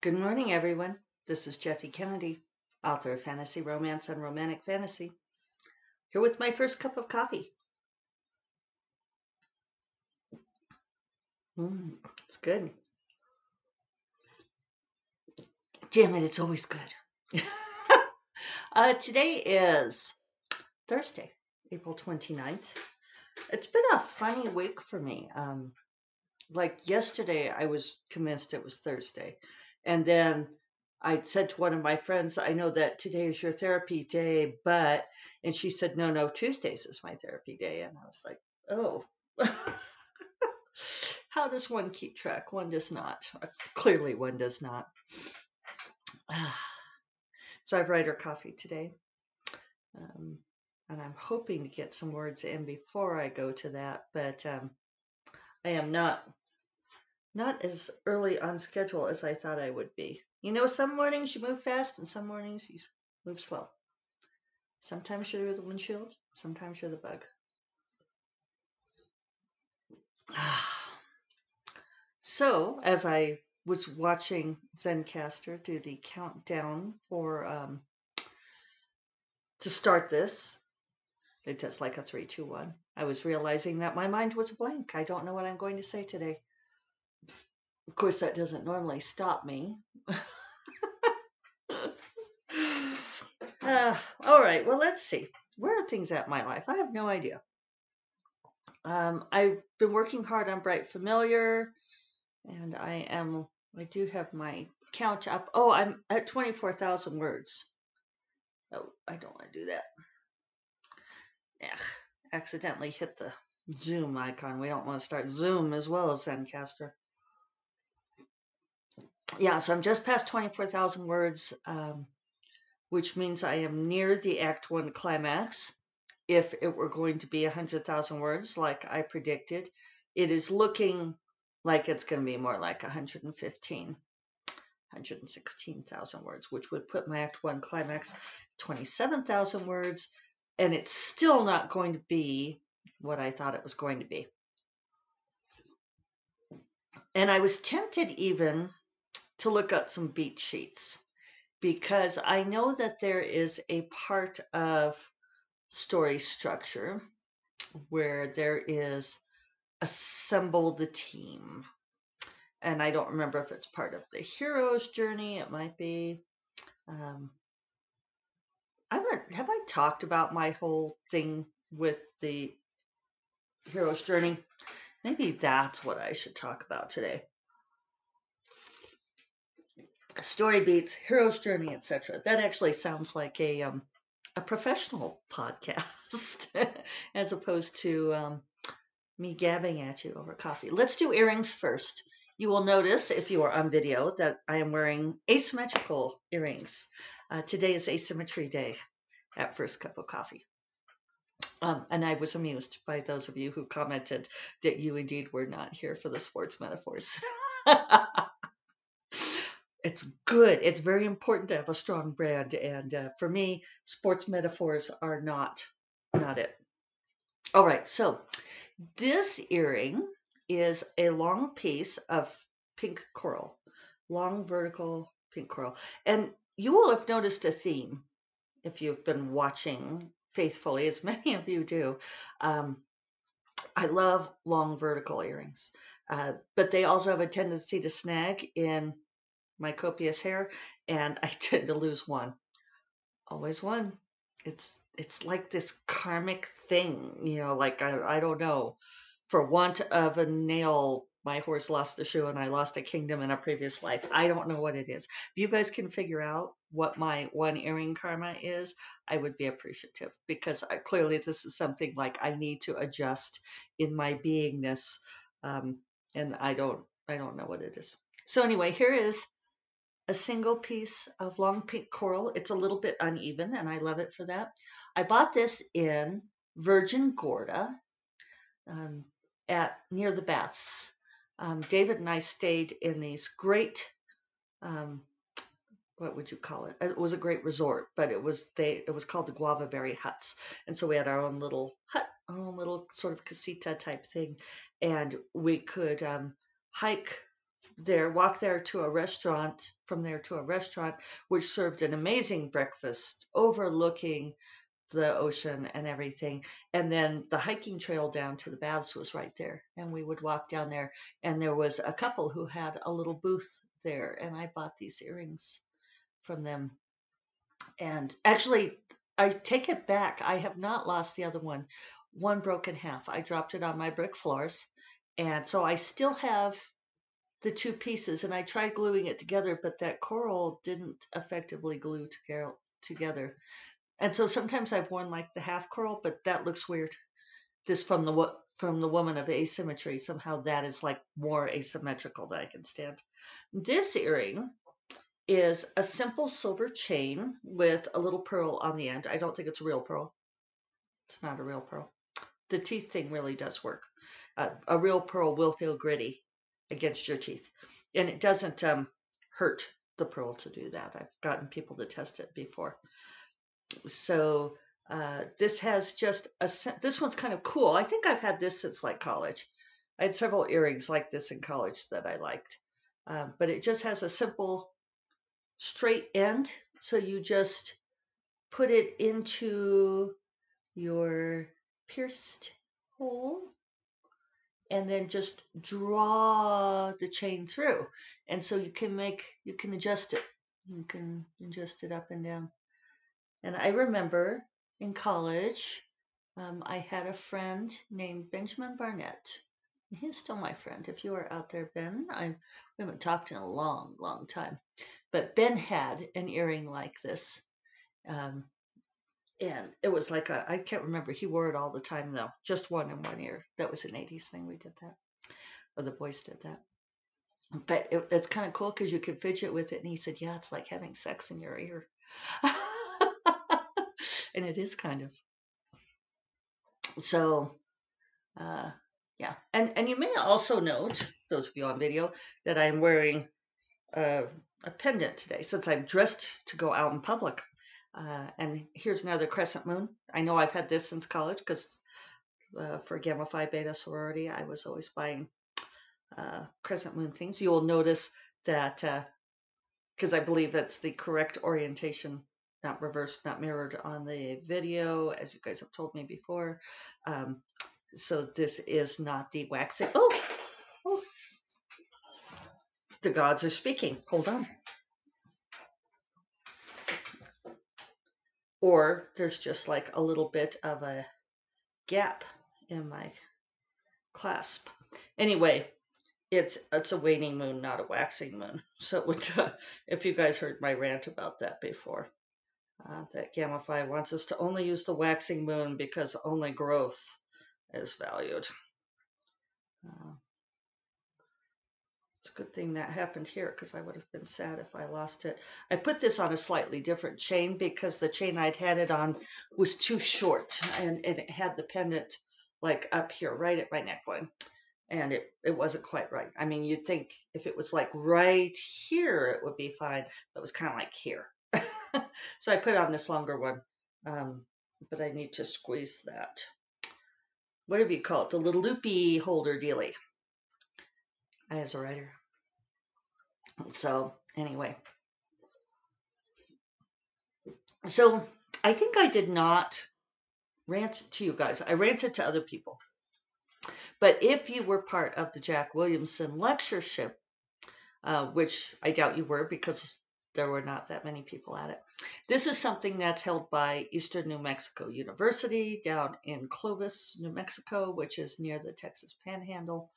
Good morning, everyone. This is Jeffe Kennedy, author of fantasy romance and romantic fantasy, here with my first cup of coffee. Mm, it's good. Damn it, it's always good. uh, today is Thursday, April 29th. It's been a funny week for me. Um, like yesterday, I was convinced it was Thursday. And then I said to one of my friends, I know that today is your therapy day, but, and she said, no, no, Tuesdays is my therapy day. And I was like, oh, how does one keep track? One does not. Uh, clearly, one does not. so I've read her coffee today. Um, and I'm hoping to get some words in before I go to that, but um, I am not not as early on schedule as I thought I would be. You know, some mornings you move fast and some mornings you move slow. Sometimes you're the windshield, sometimes you're the bug. so, as I was watching Zencastr do the countdown for um, to start this, it does like a three, two, one. I was realizing that my mind was blank. I don't know what I'm going to say today. Of course, that doesn't normally stop me. uh, all right, well, let's see. Where are things at in my life? I have no idea. Um, I've been working hard on Bright Familiar, and I am, I do have my count up. Oh, I'm at 24,000 words. Oh, I don't want to do that. Ugh, accidentally hit the Zoom icon. We don't want to start Zoom as well as Zencastr yeah, so I'm just past 24,000 words, um, which means I am near the Act One climax. If it were going to be 100,000 words, like I predicted, it is looking like it's going to be more like 115, 116,000 words, which would put my Act One climax 27,000 words. And it's still not going to be what I thought it was going to be. And I was tempted even to look at some beat sheets because I know that there is a part of story structure where there is assemble the team. And I don't remember if it's part of the hero's journey. It might be. Um, I haven't, have I talked about my whole thing with the hero's journey? Maybe that's what I should talk about today story beats, hero's journey, etc. That actually sounds like a um, a professional podcast as opposed to um, me gabbing at you over coffee. Let's do earrings first. You will notice if you are on video that I am wearing asymmetrical earrings. Uh, today is asymmetry day at First Cup of Coffee. Um, and I was amused by those of you who commented that you indeed were not here for the sports metaphors. it's good. It's very important to have a strong brand, and uh, for me, sports metaphors are not not it. All right, so this earring is a long piece of pink coral, long vertical pink coral, and you will have noticed a theme if you've been watching faithfully, as many of you do. Um, I love long vertical earrings, uh, but they also have a tendency to snag in my copious hair, and I tend to lose one. Always one. It's it's like this karmic thing, you know, like I, I don't know. For want of a nail, my horse lost a shoe and I lost a kingdom in a previous life. I don't know what it is. If you guys can figure out what my one earring karma is, I would be appreciative because I, clearly this is something like I need to adjust in my beingness, um, and I don't I don't know what it is. So anyway, here is a single piece of long pink coral. It's a little bit uneven, and I love it for that. I bought this in Virgin Gorda um, at near the baths. Um, David and I stayed in these great, um, what would you call it? It was a great resort, but it was they it was called the Guava Berry Huts, and so we had our own little hut, our own little sort of casita type thing, and we could um, hike there, walk there to a restaurant, from there to a restaurant, which served an amazing breakfast overlooking the ocean and everything. And then the hiking trail down to the baths was right there. And we would walk down there. And there was a couple who had a little booth there. And I bought these earrings from them. And actually, I take it back. I have not lost the other one. One broke in half. I dropped it on my brick floors. And so I still have the two pieces and I tried gluing it together, but that coral didn't effectively glue together. And so sometimes I've worn like the half coral, but that looks weird. This from the from the woman of asymmetry. Somehow that is like more asymmetrical than I can stand. This earring is a simple silver chain with a little pearl on the end. I don't think it's a real pearl. It's not a real pearl. The teeth thing really does work. Uh, a real pearl will feel gritty against your teeth, and it doesn't um, hurt the pearl to do that. I've gotten people to test it before so uh, this has just a this one's kind of cool. I think I've had this since like college. I had several earrings like this in college that I liked, um, but it just has a simple straight end. So you just put it into your pierced hole and then just draw the chain through. And so you can make, you can adjust it. You can adjust it up and down. And I remember in college, um, I had a friend named Benjamin Barnett. He's still my friend. If you are out there, Ben, I we haven't talked in a long, long time. But Ben had an earring like this. Um, and it was like a, I can't remember. He wore it all the time though, just one in one ear. That was an 80s thing. We did that. Or the boys did that. But it, it's kind of cool because you could fidget with it. And he said, Yeah, it's like having sex in your ear. and it is kind of. So, uh, yeah, and and you may also note, those of you on video, that I'm wearing uh, a pendant today since I'm dressed to go out in public. Uh, and here's another crescent moon. I know I've had this since college because uh, for Gamma Phi Beta sorority, I was always buying uh, crescent moon things. You will notice that because uh, I believe that's the correct orientation not reversed, not mirrored on the video, as you guys have told me before. Um, so this is not the waxing. Oh, oh, the gods are speaking. Hold on. Or there's just like a little bit of a gap in my clasp. Anyway, it's it's a waning moon, not a waxing moon. So uh, if you guys heard my rant about that before uh, that Gamma Phi wants us to only use the waxing moon because only growth is valued. Uh, a good thing that happened here because I would have been sad if I lost it. I put this on a slightly different chain because the chain I'd had it on was too short and, and it had the pendant like up here, right at my neckline. And it, it wasn't quite right. I mean, you'd think if it was like right here, it would be fine. But it was kind of like here. so I put on this longer one, um, but I need to squeeze that. Whatever you call it, the little loopy holder dealy. As a writer. So anyway, so I think I did not rant to you guys. I ranted to other people. But if you were part of the Jack Williamson lectureship, uh, which I doubt you were because there were not that many people at it. This is something that's held by Eastern New Mexico University down in Clovis, New Mexico, which is near the Texas Panhandle,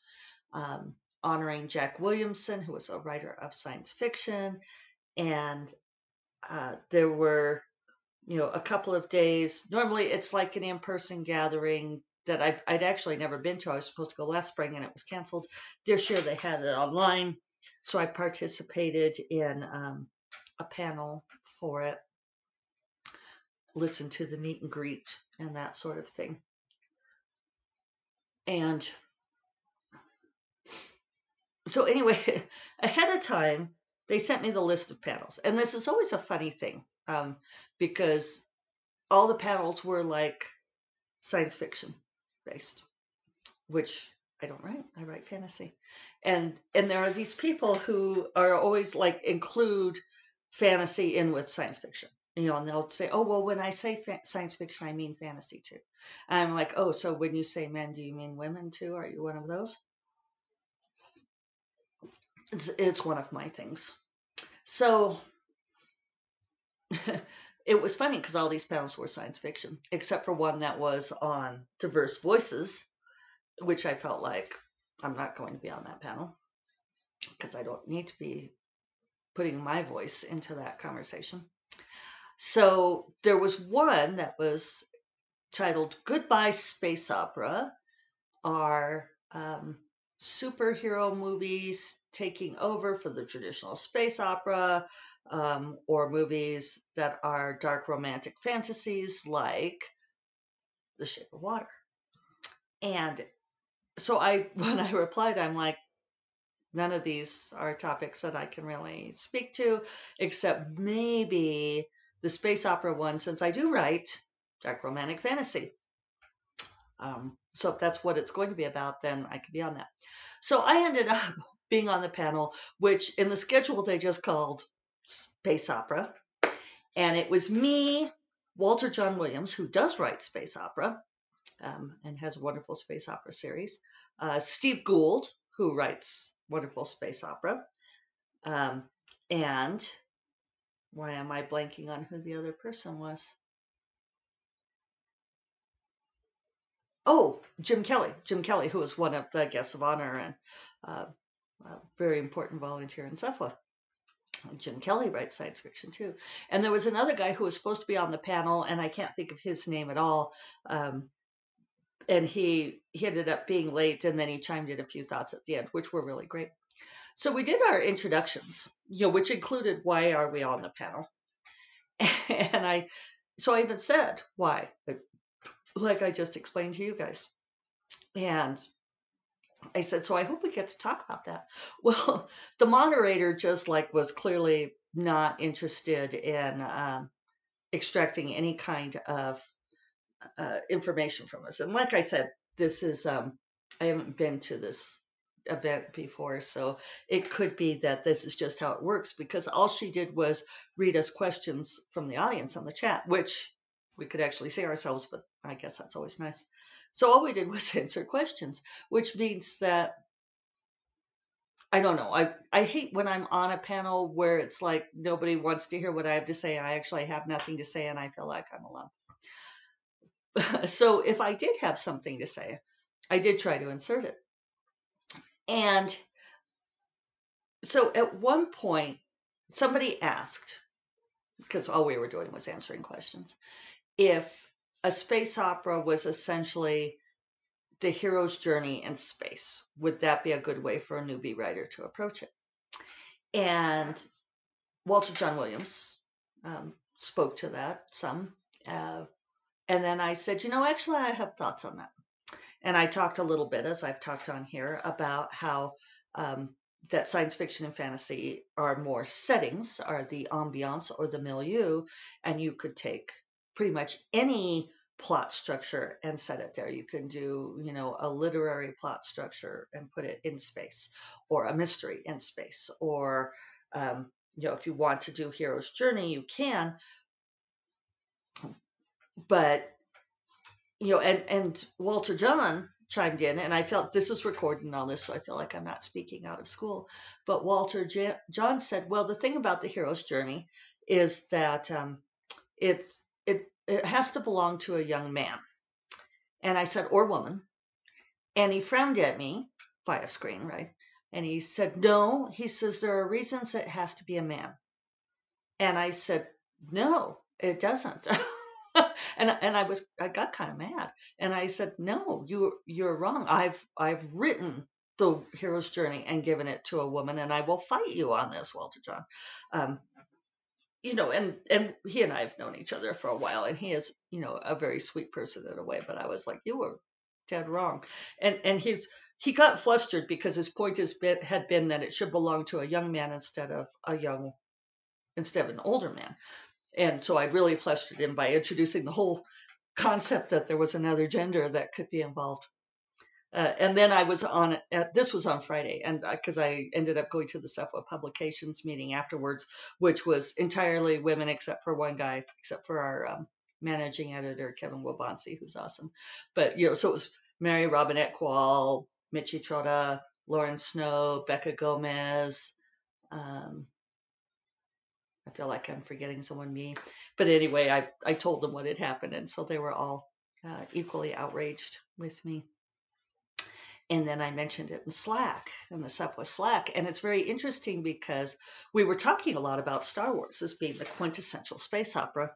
um, honoring Jack Williamson, who was a writer of science fiction. And uh, there were, you know, a couple of days. Normally, it's like an in-person gathering that I've I'd actually never been to. I was supposed to go last spring, and it was canceled. This year, they had it online, so I participated in um, a panel for it, listen to the meet and greet and that sort of thing. And so, anyway, ahead of time, they sent me the list of panels. And this is always a funny thing um, because all the panels were like science fiction based, which I don't write. I write fantasy, and and there are these people who are always like include fantasy in with science fiction. You know, and they'll say, "Oh, well, when I say fa- science fiction, I mean fantasy too." And I'm like, "Oh, so when you say men, do you mean women too? Are you one of those?" It's it's one of my things. So it was funny because all these panels were science fiction, except for one that was on diverse voices, which I felt like I'm not going to be on that panel because I don't need to be putting my voice into that conversation. So there was one that was titled Goodbye Space Opera, our um, superhero movies taking over for the traditional space opera, um, or movies that are dark romantic fantasies like The Shape of Water. And so I, when I replied, I'm like, none of these are topics that I can really speak to, except maybe the space opera one, since I do write dark romantic fantasy. Um, so if that's what it's going to be about, then I could be on that. So I ended up being on the panel, which in the schedule they just called space opera. And it was me, Walter John Williams, who does write space opera um, and has a wonderful space opera series, uh, Steve Gould, who writes wonderful space opera, um, and why am I blanking on who the other person was? Oh, Jim Kelly. Jim Kelly, who was one of the guests of honor and uh, very important volunteer in SFWA. Jim Kelly writes science fiction too. And there was another guy who was supposed to be on the panel, and I can't think of his name at all. Um, and he he ended up being late, and then he chimed in a few thoughts at the end, which were really great. So we did our introductions, you know, which included why are we on the panel, and I so I even said why, like I just explained to you guys, and I said, so I hope we get to talk about that. Well, the moderator just like was clearly not interested in um, extracting any kind of uh, information from us. And like I said, this is, um, I haven't been to this event before, so it could be that this is just how it works because all she did was read us questions from the audience on the chat, which we could actually see ourselves, but I guess that's always nice. So all we did was answer questions, which means that I don't know. I, I hate when I'm on a panel where it's like nobody wants to hear what I have to say. I actually have nothing to say and I feel like I'm alone. so if I did have something to say, I did try to insert it. And so at one point, somebody asked, because all we were doing was answering questions, if a space opera was essentially the hero's journey in space. Would that be a good way for a newbie writer to approach it? And Walter John Williams um, spoke to that some. Uh, and then I said, you know, actually, I have thoughts on that. And I talked a little bit, as I've talked on here, about how um, that science fiction and fantasy are more settings, are the ambiance or the milieu, and you could take pretty much any plot structure and set it there. You can do, you know, a literary plot structure and put it in space, or a mystery in space, or um, you know, if you want to do hero's journey, you can. But you know, and and Walter John chimed in, and I felt this is recorded and all this, so I feel like I'm not speaking out of school. But Walter John said, well, the thing about the hero's journey is that um, it's it it has to belong to a young man. And I said, or woman. And he frowned at me via screen, right? And he said, no. He says, there are reasons it has to be a man. And I said, no, it doesn't. and and I was I got kind of mad. And I said, no, you you're wrong. I've I've written the hero's journey and given it to a woman, and I will fight you on this, Walter John. Um, you know, and and he and I have known each other for a while, and he is, you know, a very sweet person in a way. But I was like, you were dead wrong, and and he's he got flustered because his point has been had been that it should belong to a young man instead of a young instead of an older man, and so I really flustered him by introducing the whole concept that there was another gender that could be involved. Uh, and then I was on at, this was on Friday, and because uh, I ended up going to the SFWA Publications meeting afterwards, which was entirely women except for one guy, except for our um, managing editor Kevin Wabaunsee, who's awesome. But you know, so it was Mary Robinette Kowal, Michi Trota, Lauren Snow, Becca Gomez. Um, I feel like I'm forgetting someone me, but anyway, I I told them what had happened, and so they were all uh, equally outraged with me. And then I mentioned it in Slack, in the Southwest Slack. And it's very interesting because we were talking a lot about Star Wars as being the quintessential space opera.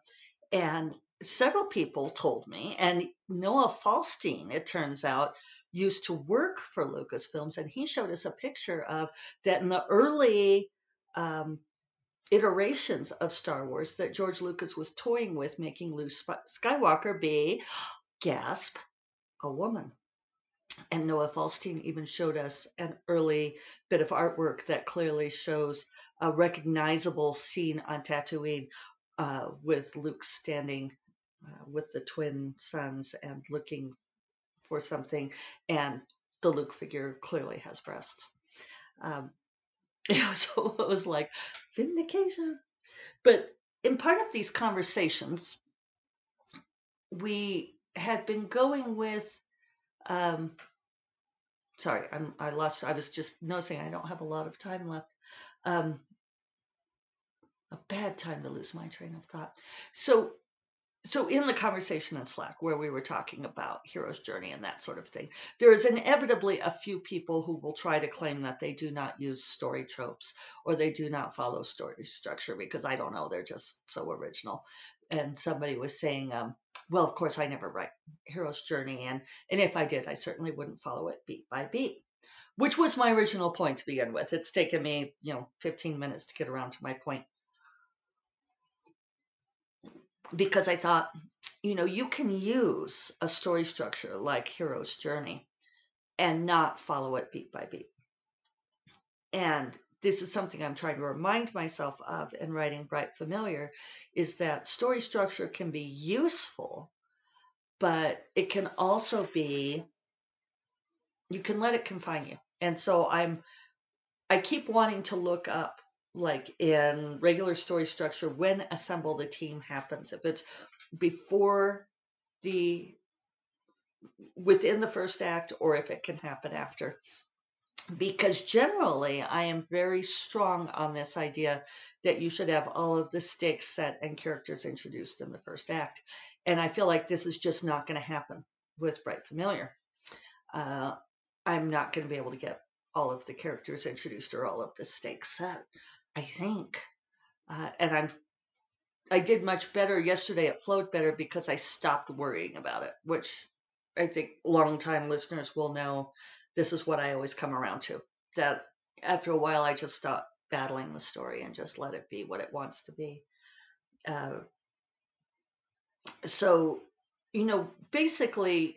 And several people told me, and Noah Falstein, it turns out, used to work for Lucasfilms. And he showed us a picture of that in the early um, iterations of Star Wars that George Lucas was toying with making Luke Skywalker be, gasp, a woman. And Noah Falstein even showed us an early bit of artwork that clearly shows a recognizable scene on Tatooine uh, with Luke standing uh, with the twin suns and looking for something, and the Luke figure clearly has breasts. Um, yeah, so it was like vindication. But in part of these conversations, we had been going with um, sorry, I'm I lost. I was just noticing I don't have a lot of time left. Um, a bad time to lose my train of thought. So, so in the conversation in Slack where we were talking about hero's journey and that sort of thing, there is inevitably a few people who will try to claim that they do not use story tropes or they do not follow story structure because I don't know, they're just so original. And somebody was saying, um, well, of course, I never write Hero's Journey, and and if I did, I certainly wouldn't follow it beat by beat, which was my original point to begin with. It's taken me, you know, 15 minutes to get around to my point because I thought, you know, you can use a story structure like Hero's Journey and not follow it beat by beat. And this is something I'm trying to remind myself of in writing Bright Familiar is that story structure can be useful, but it can also be, you can let it confine you. And so I'm, I keep wanting to look up like in regular story structure when assemble the team happens if it's before the within the first act or if it can happen after because generally I am very strong on this idea that you should have all of the stakes set and characters introduced in the first act. And I feel like this is just not going to happen with Bright Familiar. Uh, I'm not going to be able to get all of the characters introduced or all of the stakes set, I think. Uh, and I'm I did much better yesterday. It flowed better because I stopped worrying about it, which I think longtime listeners will know this is what I always come around to. That after a while, I just stop battling the story and just let it be what it wants to be. Uh, so, you know, basically,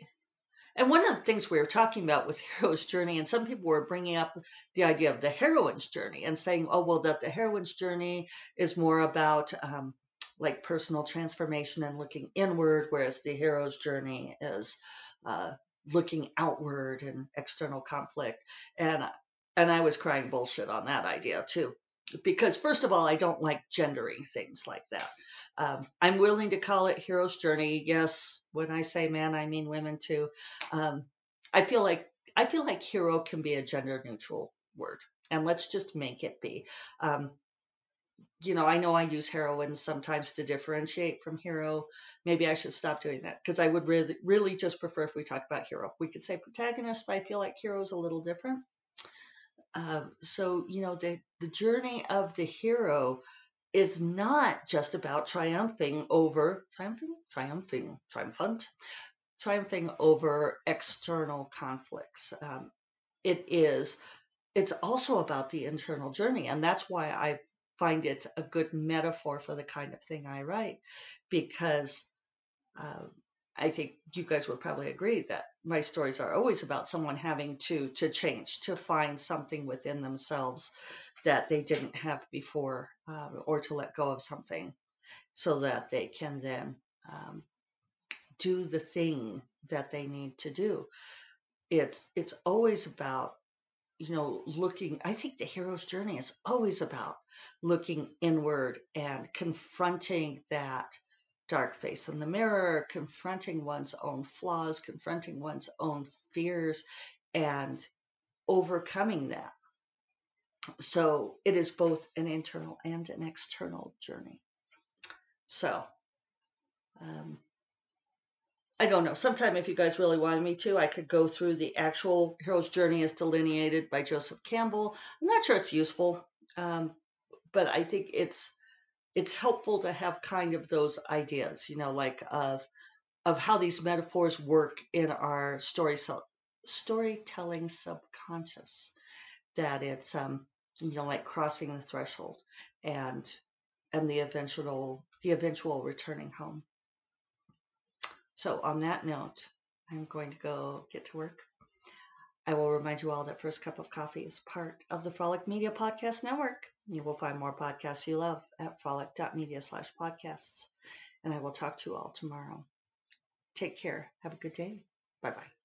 and one of the things we were talking about was hero's journey, and some people were bringing up the idea of the heroine's journey and saying, oh, well, that the heroine's journey is more about um, like personal transformation and looking inward, whereas the hero's journey is uh, looking outward and external conflict and and i was crying bullshit on that idea too because first of all i don't like gendering things like that. Um, i'm willing to call it hero's journey. Yes when i say man i mean women too. Um, i feel like i feel like hero can be a gender neutral word and let's just make it be. Um, you know, I know I use heroine sometimes to differentiate from hero. Maybe I should stop doing that because I would really, really just prefer if we talk about hero. We could say protagonist, but I feel like hero is a little different. Uh, so you know, the the journey of the hero is not just about triumphing over triumphing, triumphing, triumphant, triumphing over external conflicts. Um, it is. It's also about the internal journey, and that's why I find it's a good metaphor for the kind of thing I write because um, I think you guys would probably agree that my stories are always about someone having to to change to find something within themselves that they didn't have before um, or to let go of something so that they can then um, do the thing that they need to do. It's it's always about you know looking i think the hero's journey is always about looking inward and confronting that dark face in the mirror confronting one's own flaws confronting one's own fears and overcoming that. So it is both an internal and an external journey. So um, I don't know. Sometime, if you guys really wanted me to, I could go through the actual hero's journey as delineated by Joseph Campbell. I'm not sure it's useful, um, but I think it's it's helpful to have kind of those ideas, you know, like of of how these metaphors work in our story storytelling subconscious. That it's um, you know, like crossing the threshold and and the eventual the eventual returning home. So, on that note, I'm going to go get to work. I will remind you all that First Cup of Coffee is part of the Frolic Media Podcast Network. You will find more podcasts you love at frolic.media slash podcasts. And I will talk to you all tomorrow. Take care. Have a good day. Bye bye.